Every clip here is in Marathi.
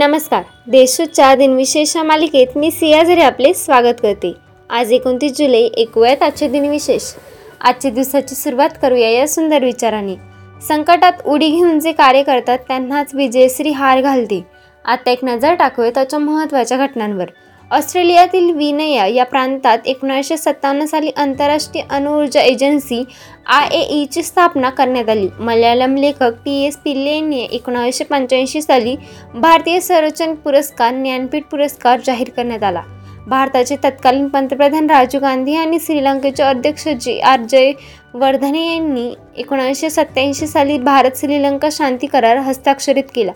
नमस्कार. देशूच्या दिनविशेष मालिकेत मी सिया झरे आपले स्वागत करते. आज एकोणतीस जुलै ऐकूयात आजचे दिनविशेष. आजच्या दिवसाची सुरुवात करूया या सुंदर विचाराने. संकटात उडी घेऊन जे कार्य करतात त्यांनाच विजयश्री हार घालते. आता एक नजर टाकूया त्याच्या महत्त्वाच्या घटनांवर. ऑस्ट्रेलियातील विनया या प्रांतात एकोणीसशे सत्तावन्न साली आंतरराष्ट्रीय अणुऊर्जा एजन्सी आय ए ईची स्थापना करण्यात आली. मल्याळम लेखक टी एस पिल्ले यांनी पंच्याऐंशी साली भारतीय संरक्षण पुरस्कार ज्ञानपीठ पुरस्कार जाहीर करण्यात आला. भारताचे तत्कालीन पंतप्रधान राजीव गांधी आणि श्रीलंकेचे अध्यक्ष जे आर जय वर्धने यांनी एकोणीसशे सत्त्याऐंशी साली भारत श्रीलंका शांती करार हस्ताक्षरित केला.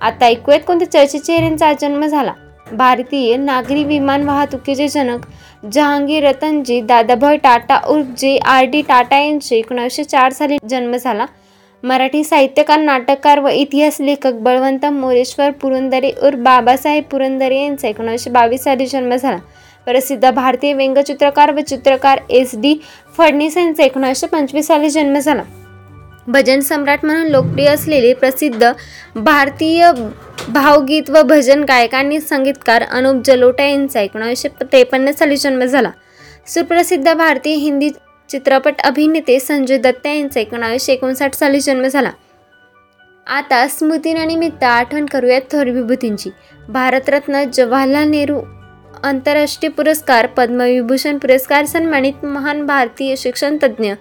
आता ऐकूयात कोणत्या चर्चेचे यांचा जन्म झाला. भारतीय नागरी विमान वाहतुकीचे जनक जहांगीर रतनजी दादाभाई टाटा उर्फ जे आर डी टाटा यांचे एकोणीसशे चार साली जन्म झाला. मराठी साहित्यकार नाटककार व इतिहास लेखक बळवंत मोरेश्वर पुरंदरे उर्फ बाबासाहेब पुरंदरे यांचा एकोणीसशे बावीस साली जन्म झाला. प्रसिद्ध भारतीय व्यंगचित्रकार व चित्रकार एस डी फडणीस यांचा एकोणीसशे पंचवीस साली जन्म झाला. भजन सम्राट म्हणून लोकप्रिय असलेले प्रसिद्ध भारतीय भावगीत व भजन गायक आणि संगीतकार अनुप जलोटा यांचा एकोणीसशे त्रेपन्न साली जन्म झाला. सुप्रसिद्ध भारतीय हिंदी चित्रपट अभिनेते संजय दत्त यांचा एकोणावीसशे एकोणसाठ साली जन्म झाला. आता स्मृतीनिमित्त आठवण करूयात थोर विभूतींची. भारतरत्न जवाहरलाल नेहरू आंतरराष्ट्रीय पुरस्कार पद्मविभूषण पुरस्कार सन्मानित महान भारतीय शिक्षणतज्ज्ञ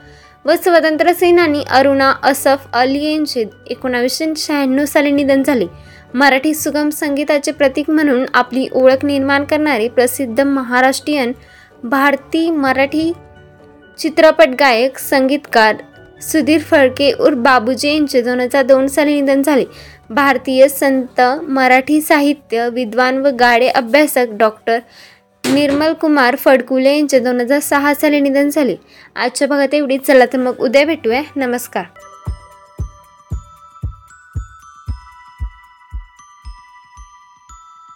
व स्वतंत्र सेनानी अरुणा असफ अली यांचे एकोणावीसशे शहाण्णव साली निधन झाले. मराठी सुगम संगीताचे प्रतीक म्हणून आपली ओळख निर्माण करणारे प्रसिद्ध महाराष्ट्रीयन भारती मराठी चित्रपट गायक संगीतकार सुधीर फडके उर्फ बाबूजी यांचे दोन हजार दोन साली निधन झाले. भारतीय संत मराठी साहित्य विद्वान व गाडे अभ्यासक डॉक्टर निर्मल कुमार फडकुले यांचे दोन हजार सहा साली निधन झाले. आजच्या भागात एवढीच. चला तर मग उद्या भेटूया. नमस्कार.